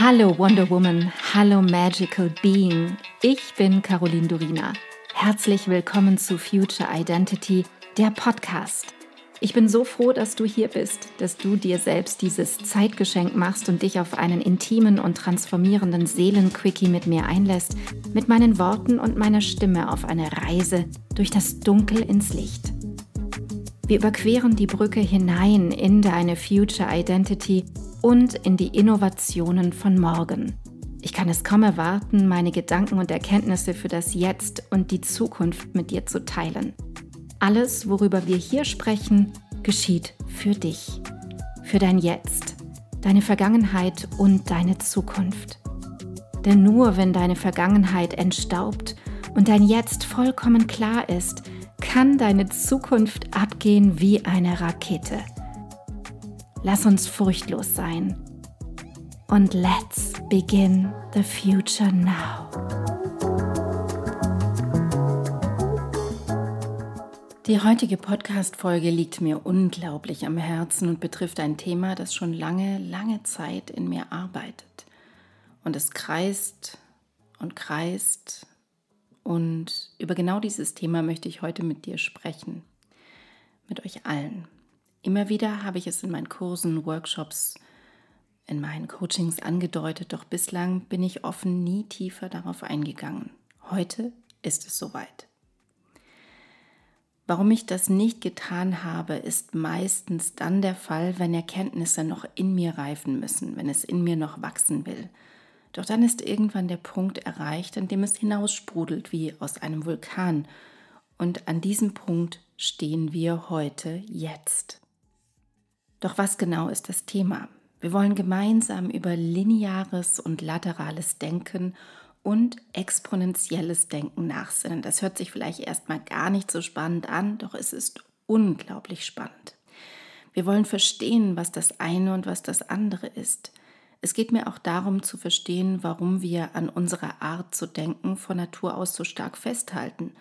Hallo Wonder Woman, hallo Magical Being. Ich bin Caroline Durina. Herzlich willkommen zu Future Identity, der Podcast. Ich bin so froh, dass du hier bist, dass du dir selbst dieses Zeitgeschenk machst und dich auf einen intimen und transformierenden Seelenquickie mit mir einlässt, mit meinen Worten und meiner Stimme auf eine Reise durch das Dunkel ins Licht. Wir überqueren die Brücke hinein in deine Future Identity und in die Innovationen von morgen. Ich kann es kaum erwarten, meine Gedanken und Erkenntnisse für das Jetzt und die Zukunft mit dir zu teilen. Alles, worüber wir hier sprechen, geschieht für dich, für dein Jetzt, deine Vergangenheit und deine Zukunft. Denn nur wenn deine Vergangenheit entstaubt und dein Jetzt vollkommen klar ist, kann deine Zukunft abgehen wie eine Rakete. Lass uns furchtlos sein. Und let's begin the future now. Die heutige Podcast-Folge liegt mir unglaublich am Herzen und betrifft ein Thema, das schon lange, lange Zeit in mir arbeitet. Und es kreist und kreist. Und über genau dieses Thema möchte ich heute mit dir sprechen. Mit euch allen. Immer wieder habe ich es in meinen Kursen, Workshops, in meinen Coachings angedeutet, doch bislang bin ich offen nie tiefer darauf eingegangen. Heute ist es soweit. Warum ich das nicht getan habe, ist meistens dann der Fall, wenn Erkenntnisse noch in mir reifen müssen, wenn es in mir noch wachsen will. Doch dann ist irgendwann der Punkt erreicht, an dem es hinaussprudelt wie aus einem Vulkan. Und an diesem Punkt stehen wir heute jetzt. Doch was genau ist das Thema? Wir wollen gemeinsam über lineares und laterales Denken und exponentielles Denken nachsinnen. Das hört sich vielleicht erstmal gar nicht so spannend an, doch es ist unglaublich spannend. Wir wollen verstehen, was das eine und was das andere ist. Es geht mir auch darum zu verstehen, warum wir an unserer Art zu denken von Natur aus so stark festhalten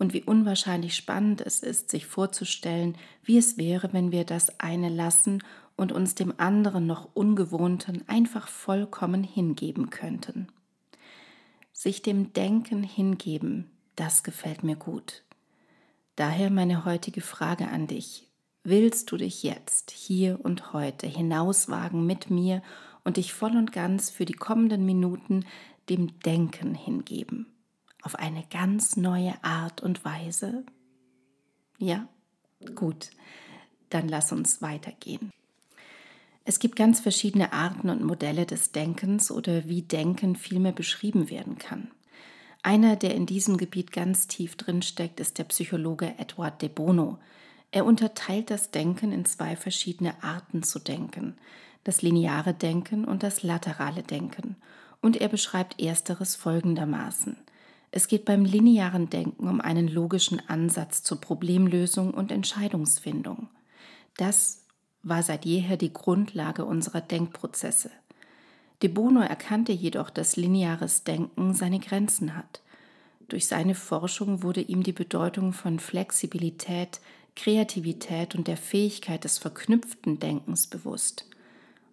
und wie unwahrscheinlich spannend es ist, sich vorzustellen, wie es wäre, wenn wir das eine lassen und uns dem anderen noch ungewohnten einfach vollkommen hingeben könnten. Sich dem Denken hingeben, das gefällt mir gut. Daher meine heutige Frage an dich. Willst du dich jetzt, hier und heute hinauswagen mit mir und dich voll und ganz für die kommenden Minuten dem Denken hingeben? Auf eine ganz neue Art und Weise? Ja, gut, dann lass uns weitergehen. Es gibt ganz verschiedene Arten und Modelle des Denkens oder wie Denken vielmehr beschrieben werden kann. Einer, der in diesem Gebiet ganz tief drin steckt, ist der Psychologe Edward de Bono. Er unterteilt das Denken in zwei verschiedene Arten zu denken, das lineare Denken und das laterale Denken, und er beschreibt ersteres folgendermaßen. Es geht beim linearen Denken um einen logischen Ansatz zur Problemlösung und Entscheidungsfindung. Das war seit jeher die Grundlage unserer Denkprozesse. De Bono erkannte jedoch, dass lineares Denken seine Grenzen hat. Durch seine Forschung wurde ihm die Bedeutung von Flexibilität, Kreativität und der Fähigkeit des verknüpften Denkens bewusst.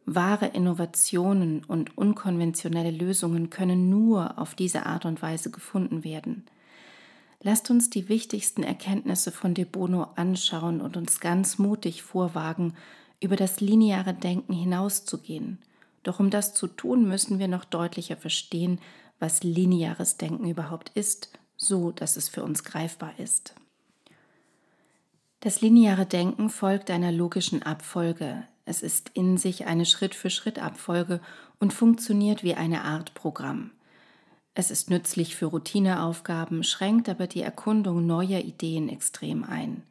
Wahre Innovationen und unkonventionelle Lösungen können nur auf diese Art und Weise gefunden werden. Lasst uns die wichtigsten Erkenntnisse von De Bono anschauen und uns ganz mutig vorwagen, über das lineare Denken hinauszugehen. Doch um das zu tun, müssen wir noch deutlicher verstehen, was lineares Denken überhaupt ist, so dass es für uns greifbar ist. Das lineare Denken folgt einer logischen Abfolge. Es ist in sich eine Schritt-für-Schritt-Abfolge und funktioniert wie eine Art Programm. Es ist nützlich für Routineaufgaben, schränkt aber die Erkundung neuer Ideen extrem ein.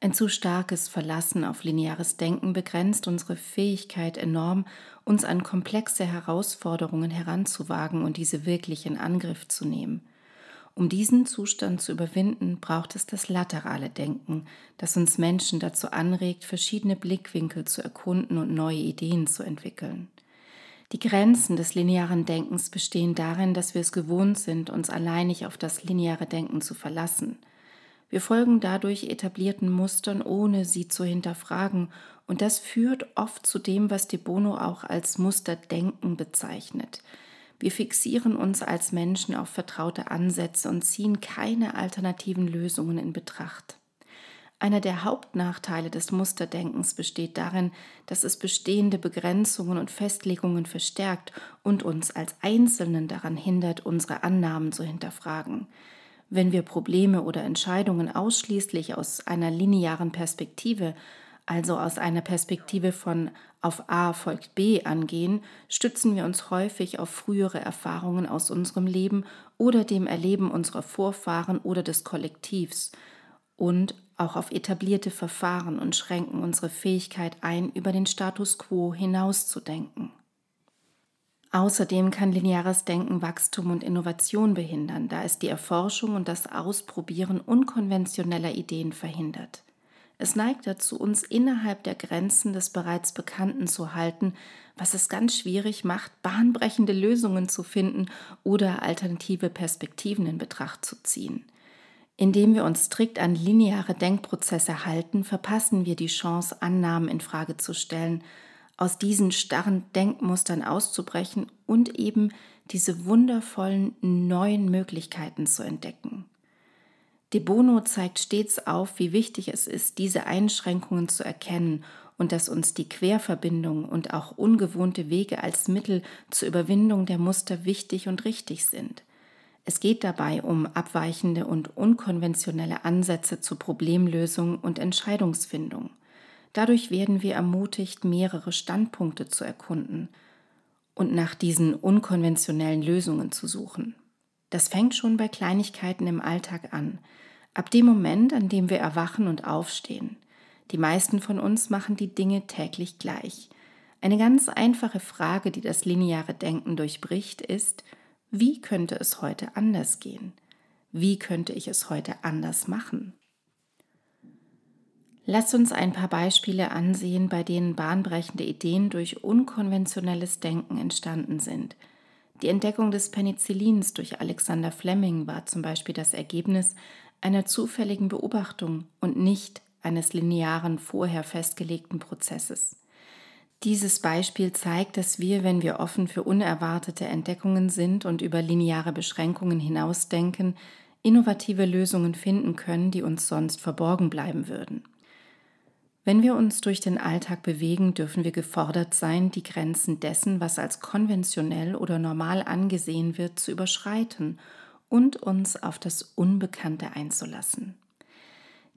Ein zu starkes Verlassen auf lineares Denken begrenzt unsere Fähigkeit enorm, uns an komplexe Herausforderungen heranzuwagen und diese wirklich in Angriff zu nehmen. Um diesen Zustand zu überwinden, braucht es das laterale Denken, das uns Menschen dazu anregt, verschiedene Blickwinkel zu erkunden und neue Ideen zu entwickeln. Die Grenzen des linearen Denkens bestehen darin, dass wir es gewohnt sind, uns alleinig auf das lineare Denken zu verlassen. Wir folgen dadurch etablierten Mustern, ohne sie zu hinterfragen, und das führt oft zu dem, was De Bono auch als Musterdenken bezeichnet. Wir fixieren uns als Menschen auf vertraute Ansätze und ziehen keine alternativen Lösungen in Betracht. Einer der Hauptnachteile des Musterdenkens besteht darin, dass es bestehende Begrenzungen und Festlegungen verstärkt und uns als Einzelnen daran hindert, unsere Annahmen zu hinterfragen. Wenn wir Probleme oder Entscheidungen ausschließlich aus einer linearen Perspektive, also aus einer Perspektive von auf A folgt B angehen, stützen wir uns häufig auf frühere Erfahrungen aus unserem Leben oder dem Erleben unserer Vorfahren oder des Kollektivs und auch auf etablierte Verfahren und schränken unsere Fähigkeit ein, über den Status quo hinauszudenken. Außerdem kann lineares Denken Wachstum und Innovation behindern, da es die Erforschung und das Ausprobieren unkonventioneller Ideen verhindert. Es neigt dazu, uns innerhalb der Grenzen des bereits Bekannten zu halten, was es ganz schwierig macht, bahnbrechende Lösungen zu finden oder alternative Perspektiven in Betracht zu ziehen. Indem wir uns strikt an lineare Denkprozesse halten, verpassen wir die Chance, Annahmen in Frage zu stellen, aus diesen starren Denkmustern auszubrechen und eben diese wundervollen neuen Möglichkeiten zu entdecken. De Bono zeigt stets auf, wie wichtig es ist, diese Einschränkungen zu erkennen und dass uns die Querverbindung und auch ungewohnte Wege als Mittel zur Überwindung der Muster wichtig und richtig sind – es geht dabei um abweichende und unkonventionelle Ansätze zur Problemlösung und Entscheidungsfindung. Dadurch werden wir ermutigt, mehrere Standpunkte zu erkunden und nach diesen unkonventionellen Lösungen zu suchen. Das fängt schon bei Kleinigkeiten im Alltag an, ab dem Moment, an dem wir erwachen und aufstehen. Die meisten von uns machen die Dinge täglich gleich. Eine ganz einfache Frage, die das lineare Denken durchbricht, ist, wie könnte es heute anders gehen? Wie könnte ich es heute anders machen? Lass uns ein paar Beispiele ansehen, bei denen bahnbrechende Ideen durch unkonventionelles Denken entstanden sind. Die Entdeckung des Penicillins durch Alexander Fleming war zum Beispiel das Ergebnis einer zufälligen Beobachtung und nicht eines linearen, vorher festgelegten Prozesses. Dieses Beispiel zeigt, dass wir, wenn wir offen für unerwartete Entdeckungen sind und über lineare Beschränkungen hinausdenken, innovative Lösungen finden können, die uns sonst verborgen bleiben würden. Wenn wir uns durch den Alltag bewegen, dürfen wir gefordert sein, die Grenzen dessen, was als konventionell oder normal angesehen wird, zu überschreiten und uns auf das Unbekannte einzulassen.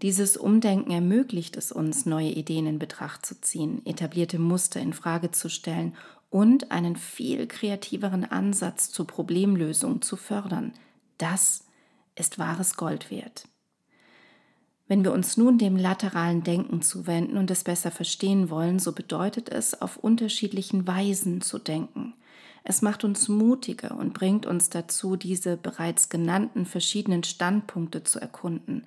Dieses Umdenken ermöglicht es uns, neue Ideen in Betracht zu ziehen, etablierte Muster in Frage zu stellen und einen viel kreativeren Ansatz zur Problemlösung zu fördern. Das ist wahres Gold wert. Wenn wir uns nun dem lateralen Denken zuwenden und es besser verstehen wollen, so bedeutet es, auf unterschiedlichen Weisen zu denken. Es macht uns mutiger und bringt uns dazu, diese bereits genannten verschiedenen Standpunkte zu erkunden,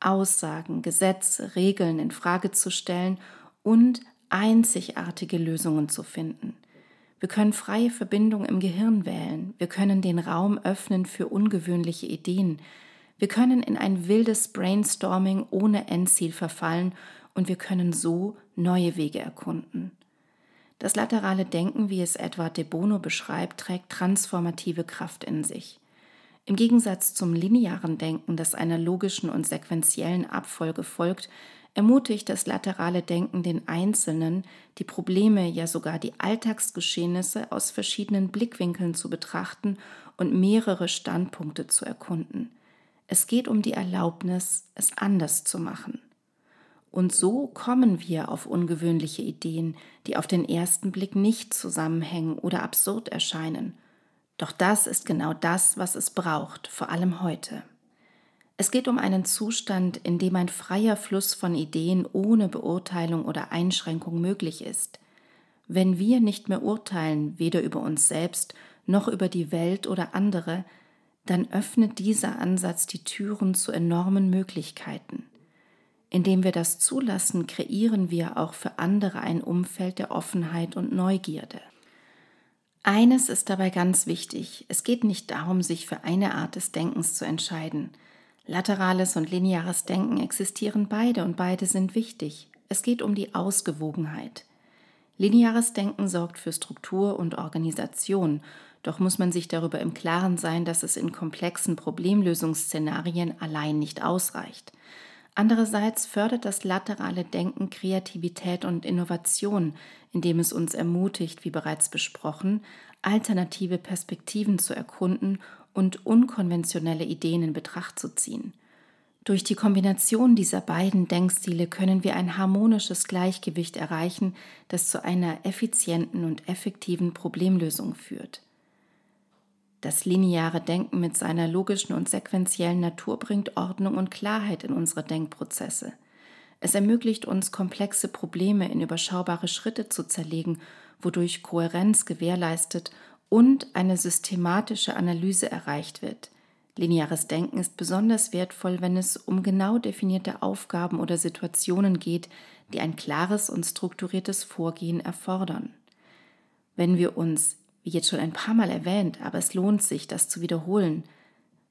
Aussagen, Gesetze, Regeln in Frage zu stellen und einzigartige Lösungen zu finden. Wir können freie Verbindung im Gehirn wählen. Wir können den Raum öffnen für ungewöhnliche Ideen. Wir können in ein wildes Brainstorming ohne Endziel verfallen und wir können so neue Wege erkunden. Das laterale Denken, wie es Edward de Bono beschreibt, trägt transformative Kraft in sich. Im Gegensatz zum linearen Denken, das einer logischen und sequentiellen Abfolge folgt, ermutigt das laterale Denken den Einzelnen, die Probleme, ja sogar die Alltagsgeschehnisse aus verschiedenen Blickwinkeln zu betrachten und mehrere Standpunkte zu erkunden. Es geht um die Erlaubnis, es anders zu machen. Und so kommen wir auf ungewöhnliche Ideen, die auf den ersten Blick nicht zusammenhängen oder absurd erscheinen – doch das ist genau das, was es braucht, vor allem heute. Es geht um einen Zustand, in dem ein freier Fluss von Ideen ohne Beurteilung oder Einschränkung möglich ist. Wenn wir nicht mehr urteilen, weder über uns selbst noch über die Welt oder andere, dann öffnet dieser Ansatz die Türen zu enormen Möglichkeiten. Indem wir das zulassen, kreieren wir auch für andere ein Umfeld der Offenheit und Neugierde. Eines ist dabei ganz wichtig. Es geht nicht darum, sich für eine Art des Denkens zu entscheiden. Laterales und lineares Denken existieren beide und beide sind wichtig. Es geht um die Ausgewogenheit. Lineares Denken sorgt für Struktur und Organisation, doch muss man sich darüber im Klaren sein, dass es in komplexen Problemlösungsszenarien allein nicht ausreicht. Andererseits fördert das laterale Denken Kreativität und Innovation, indem es uns ermutigt, wie bereits besprochen, alternative Perspektiven zu erkunden und unkonventionelle Ideen in Betracht zu ziehen. Durch die Kombination dieser beiden Denkstile können wir ein harmonisches Gleichgewicht erreichen, das zu einer effizienten und effektiven Problemlösung führt. Das lineare Denken mit seiner logischen und sequentiellen Natur bringt Ordnung und Klarheit in unsere Denkprozesse. Es ermöglicht uns, komplexe Probleme in überschaubare Schritte zu zerlegen, wodurch Kohärenz gewährleistet und eine systematische Analyse erreicht wird – Lineares Denken ist besonders wertvoll, wenn es um genau definierte Aufgaben oder Situationen geht, die ein klares und strukturiertes Vorgehen erfordern. Wenn wir uns, wie jetzt schon ein paar Mal erwähnt, aber es lohnt sich, das zu wiederholen,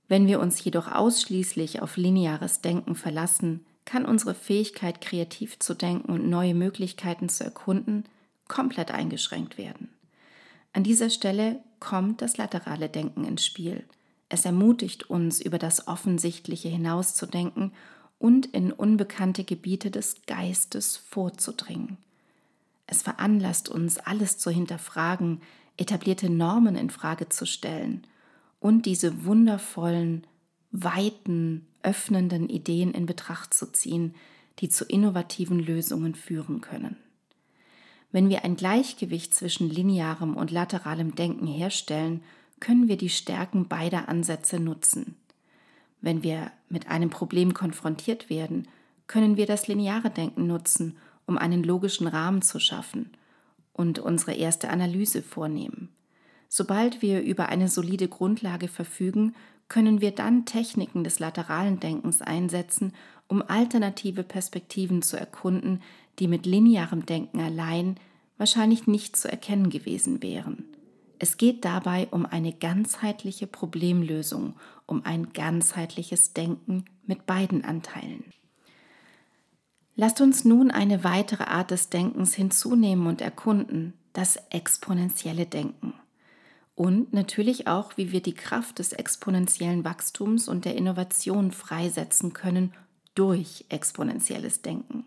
wenn wir uns jedoch ausschließlich auf lineares Denken verlassen, kann unsere Fähigkeit, kreativ zu denken und neue Möglichkeiten zu erkunden, komplett eingeschränkt werden. An dieser Stelle kommt das laterale Denken ins Spiel – es ermutigt uns, über das Offensichtliche hinauszudenken und in unbekannte Gebiete des Geistes vorzudringen. Es veranlasst uns, alles zu hinterfragen, etablierte Normen in Frage zu stellen und diese wundervollen, weiten, öffnenden Ideen in Betracht zu ziehen, die zu innovativen Lösungen führen können. Wenn wir ein Gleichgewicht zwischen linearem und lateralem Denken herstellen können wir die Stärken beider Ansätze nutzen. Wenn wir mit einem Problem konfrontiert werden, können wir das lineare Denken nutzen, um einen logischen Rahmen zu schaffen und unsere erste Analyse vornehmen. Sobald wir über eine solide Grundlage verfügen, können wir dann Techniken des lateralen Denkens einsetzen, um alternative Perspektiven zu erkunden, die mit linearem Denken allein wahrscheinlich nicht zu erkennen gewesen wären. Es geht dabei um eine ganzheitliche Problemlösung, um ein ganzheitliches Denken mit beiden Anteilen. Lasst uns nun eine weitere Art des Denkens hinzunehmen und erkunden, das exponentielle Denken. Und natürlich auch, wie wir die Kraft des exponentiellen Wachstums und der Innovation freisetzen können durch exponentielles Denken.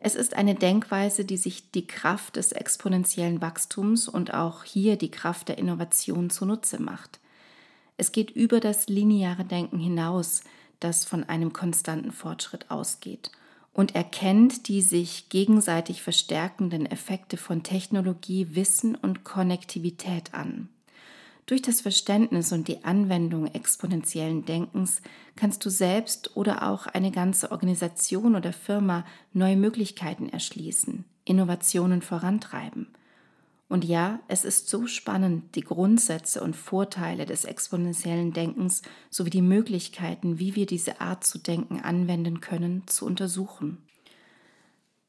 Es ist eine Denkweise, die sich die Kraft des exponentiellen Wachstums und auch hier die Kraft der Innovation zunutze macht. Es geht über das lineare Denken hinaus, das von einem konstanten Fortschritt ausgeht und erkennt die sich gegenseitig verstärkenden Effekte von Technologie, Wissen und Konnektivität an. Durch das Verständnis und die Anwendung exponentiellen Denkens kannst du selbst oder auch eine ganze Organisation oder Firma neue Möglichkeiten erschließen, Innovationen vorantreiben. Und ja, es ist so spannend, die Grundsätze und Vorteile des exponentiellen Denkens sowie die Möglichkeiten, wie wir diese Art zu denken anwenden können, zu untersuchen.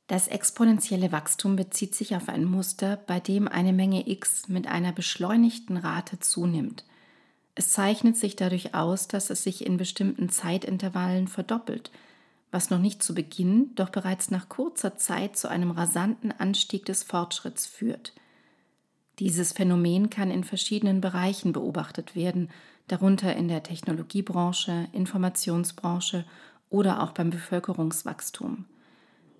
Das exponentielle Wachstum bezieht sich auf ein Muster, bei dem eine Menge x mit einer beschleunigten Rate zunimmt. Es zeichnet sich dadurch aus, dass es sich in bestimmten Zeitintervallen verdoppelt, was noch nicht zu Beginn, doch bereits nach kurzer Zeit zu einem rasanten Anstieg des Fortschritts führt. Dieses Phänomen kann in verschiedenen Bereichen beobachtet werden, darunter in der Technologiebranche, Informationsbranche oder auch beim Bevölkerungswachstum.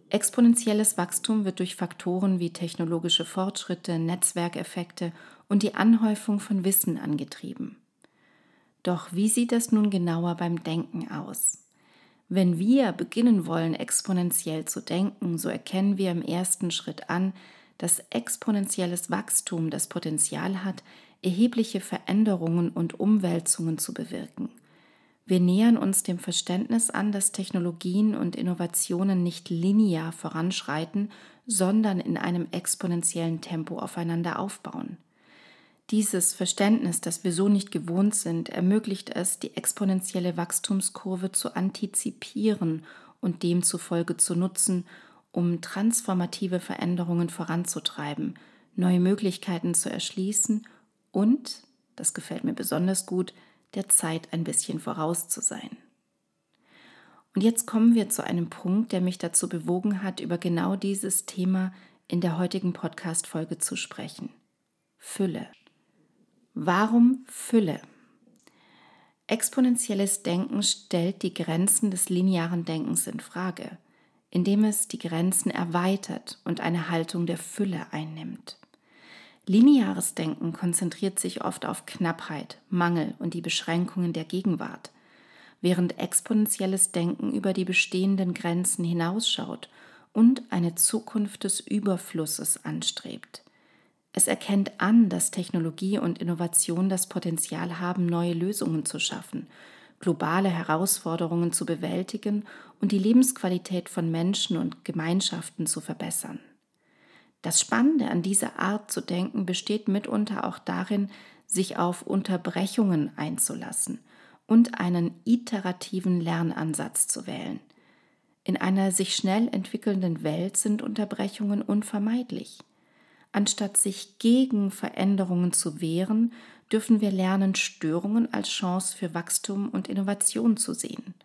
Exponentielles Wachstum wird durch Faktoren wie technologische Fortschritte, Netzwerkeffekte und die Anhäufung von Wissen angetrieben. Doch wie sieht das nun genauer beim Denken aus? Wenn wir beginnen wollen, exponentiell zu denken, so erkennen wir im ersten Schritt an, dass exponentielles Wachstum das Potenzial hat, erhebliche Veränderungen und Umwälzungen zu bewirken. Wir nähern uns dem Verständnis an, dass Technologien und Innovationen nicht linear voranschreiten, sondern in einem exponentiellen Tempo aufeinander aufbauen. Dieses Verständnis, das wir so nicht gewohnt sind, ermöglicht es, die exponentielle Wachstumskurve zu antizipieren und demzufolge zu nutzen, um transformative Veränderungen voranzutreiben, neue Möglichkeiten zu erschließen und, das gefällt mir besonders gut, der Zeit ein bisschen voraus zu sein. Und jetzt kommen wir zu einem Punkt, der mich dazu bewogen hat, über genau dieses Thema in der heutigen Podcast-Folge zu sprechen. Fülle. Warum Fülle? Exponentielles Denken stellt die Grenzen des linearen Denkens in Frage, indem es die Grenzen erweitert und eine Haltung der Fülle einnimmt. Lineares Denken konzentriert sich oft auf Knappheit, Mangel und die Beschränkungen der Gegenwart, während exponentielles Denken über die bestehenden Grenzen hinausschaut und eine Zukunft des Überflusses anstrebt. Es erkennt an, dass Technologie und Innovation das Potenzial haben, neue Lösungen zu schaffen, globale Herausforderungen zu bewältigen und die Lebensqualität von Menschen und Gemeinschaften zu verbessern. Das Spannende an dieser Art zu denken besteht mitunter auch darin, sich auf Unterbrechungen einzulassen und einen iterativen Lernansatz zu wählen. In einer sich schnell entwickelnden Welt sind Unterbrechungen unvermeidlich. Anstatt sich gegen Veränderungen zu wehren, dürfen wir lernen, Störungen als Chance für Wachstum und Innovation zu sehen.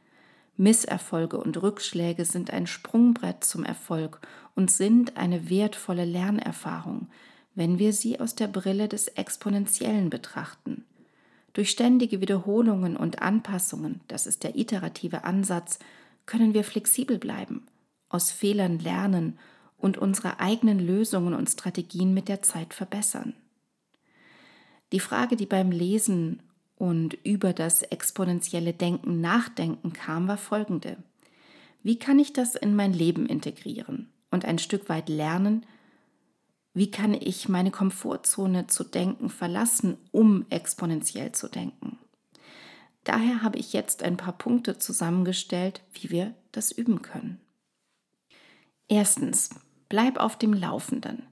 Misserfolge und Rückschläge sind ein Sprungbrett zum Erfolg und sind eine wertvolle Lernerfahrung, wenn wir sie aus der Brille des Exponentiellen betrachten. Durch ständige Wiederholungen und Anpassungen, das ist der iterative Ansatz, können wir flexibel bleiben, aus Fehlern lernen und unsere eigenen Lösungen und Strategien mit der Zeit verbessern. Die Frage, die beim Lesen und über das exponentielle Denken nachdenken kam, war folgende. Wie kann ich das in mein Leben integrieren und ein Stück weit lernen? Wie kann ich meine Komfortzone zu denken verlassen, um exponentiell zu denken? Daher habe ich jetzt ein paar Punkte zusammengestellt, wie wir das üben können. Erstens, Bleib auf dem Laufenden.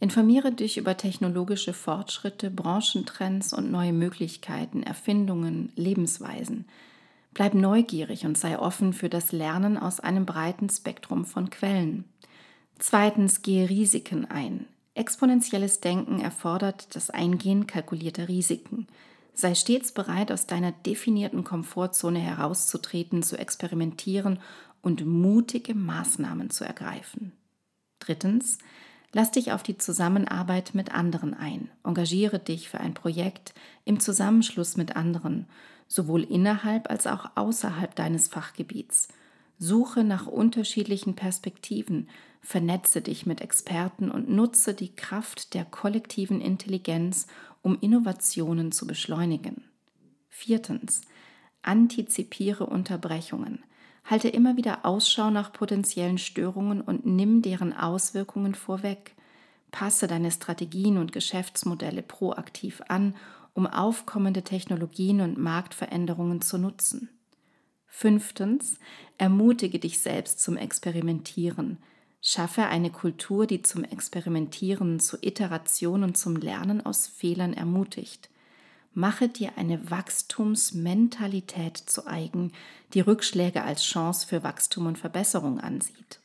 Informiere dich über technologische Fortschritte, Branchentrends und neue Möglichkeiten, Erfindungen, Lebensweisen. Bleib neugierig und sei offen für das Lernen aus einem breiten Spektrum von Quellen. Zweitens, gehe Risiken ein. Exponentielles Denken erfordert das Eingehen kalkulierter Risiken. Sei stets bereit, aus deiner definierten Komfortzone herauszutreten, zu experimentieren und mutige Maßnahmen zu ergreifen. Drittens, lass dich auf die Zusammenarbeit mit anderen ein. Engagiere dich für ein Projekt im Zusammenschluss mit anderen, sowohl innerhalb als auch außerhalb deines Fachgebiets. Suche nach unterschiedlichen Perspektiven, vernetze dich mit Experten und nutze die Kraft der kollektiven Intelligenz, um Innovationen zu beschleunigen. Viertens. Antizipiere Unterbrechungen. Halte immer wieder Ausschau nach potenziellen Störungen und nimm deren Auswirkungen vorweg. Passe deine Strategien und Geschäftsmodelle proaktiv an, um aufkommende Technologien und Marktveränderungen zu nutzen. Fünftens, ermutige dich selbst zum Experimentieren. Schaffe eine Kultur, die zum Experimentieren, zur Iteration und zum Lernen aus Fehlern ermutigt. Mache dir eine Wachstumsmentalität zu eigen, die Rückschläge als Chance für Wachstum und Verbesserung ansieht.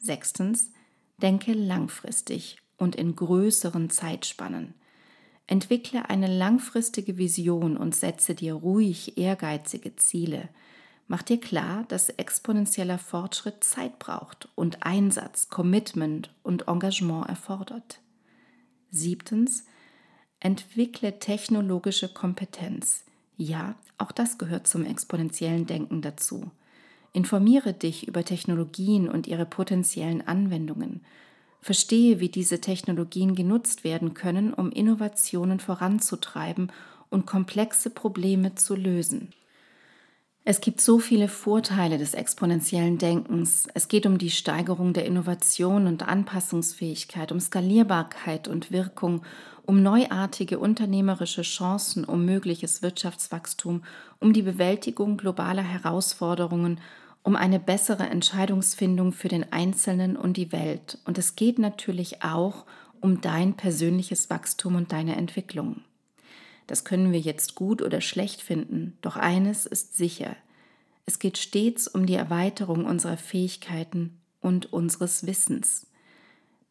Sechstens, denke langfristig und in größeren Zeitspannen. Entwickle eine langfristige Vision und setze dir ruhig ehrgeizige Ziele. Mach dir klar, dass exponentieller Fortschritt Zeit braucht und Einsatz, Commitment und Engagement erfordert. Siebtens, Entwickle technologische Kompetenz. Ja, auch das gehört zum exponentiellen Denken dazu. Informiere dich über Technologien und ihre potenziellen Anwendungen. Verstehe, wie diese Technologien genutzt werden können, um Innovationen voranzutreiben und komplexe Probleme zu lösen. Es gibt so viele Vorteile des exponentiellen Denkens. Es geht um die Steigerung der Innovation und Anpassungsfähigkeit, um Skalierbarkeit und Wirkung, um neuartige unternehmerische Chancen, um mögliches Wirtschaftswachstum, um die Bewältigung globaler Herausforderungen, um eine bessere Entscheidungsfindung für den Einzelnen und die Welt. Und es geht natürlich auch um dein persönliches Wachstum und deine Entwicklung. Das können wir jetzt gut oder schlecht finden, doch eines ist sicher. Es geht stets um die Erweiterung unserer Fähigkeiten und unseres Wissens.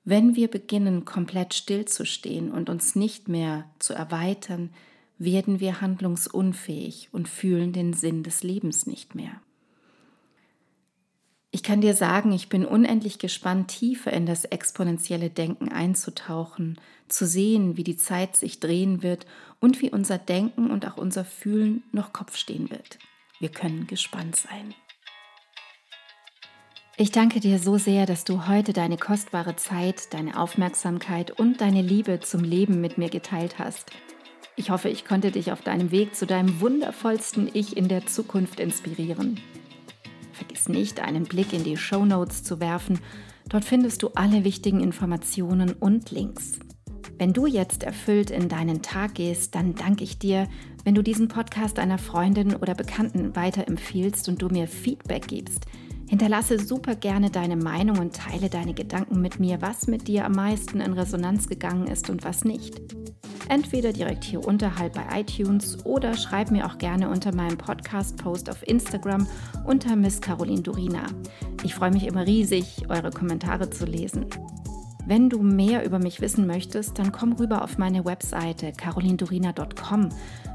Wenn wir beginnen, komplett stillzustehen und uns nicht mehr zu erweitern, werden wir handlungsunfähig und fühlen den Sinn des Lebens nicht mehr. Ich kann dir sagen, ich bin unendlich gespannt, tiefer in das exponentielle Denken einzutauchen, zu sehen, wie die Zeit sich drehen wird und wie unser Denken und auch unser Fühlen noch Kopf stehen wird. Wir können gespannt sein. Ich danke dir so sehr, dass du heute deine kostbare Zeit, deine Aufmerksamkeit und deine Liebe zum Leben mit mir geteilt hast. Ich hoffe, ich konnte dich auf deinem Weg zu deinem wundervollsten Ich in der Zukunft inspirieren. Vergiss nicht, einen Blick in die Show Notes zu werfen. Dort findest du alle wichtigen Informationen und Links. Wenn du jetzt erfüllt in deinen Tag gehst, dann danke ich dir, wenn du diesen Podcast einer Freundin oder Bekannten weiterempfiehlst und du mir Feedback gibst. Hinterlasse super gerne deine Meinung und teile deine Gedanken mit mir, was mit dir am meisten in Resonanz gegangen ist und was nicht. Entweder direkt hier unterhalb bei iTunes oder schreib mir auch gerne unter meinem Podcast-Post auf Instagram unter Miss Caroline Durina. Ich freue mich immer riesig, eure Kommentare zu lesen. Wenn du mehr über mich wissen möchtest, dann komm rüber auf meine Webseite carolindurina.com.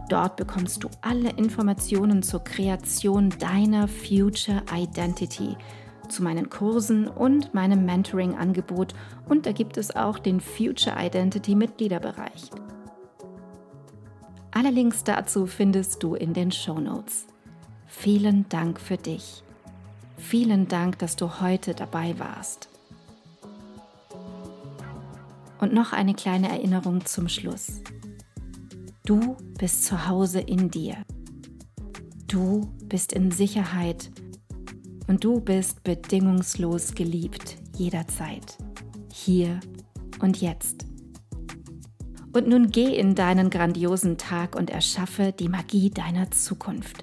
Dort bekommst du alle Informationen zur Kreation deiner Future Identity, zu meinen Kursen und meinem Mentoring-Angebot und da gibt es auch den Future Identity Mitgliederbereich. Alle Links dazu findest du in den Show Notes. Vielen Dank für dich. Vielen Dank, dass du heute dabei warst. Und noch eine kleine Erinnerung zum Schluss. Du bist zu Hause in dir. Du bist in Sicherheit und du bist bedingungslos geliebt jederzeit. Hier und jetzt. Und nun geh in deinen grandiosen Tag und erschaffe die Magie deiner Zukunft.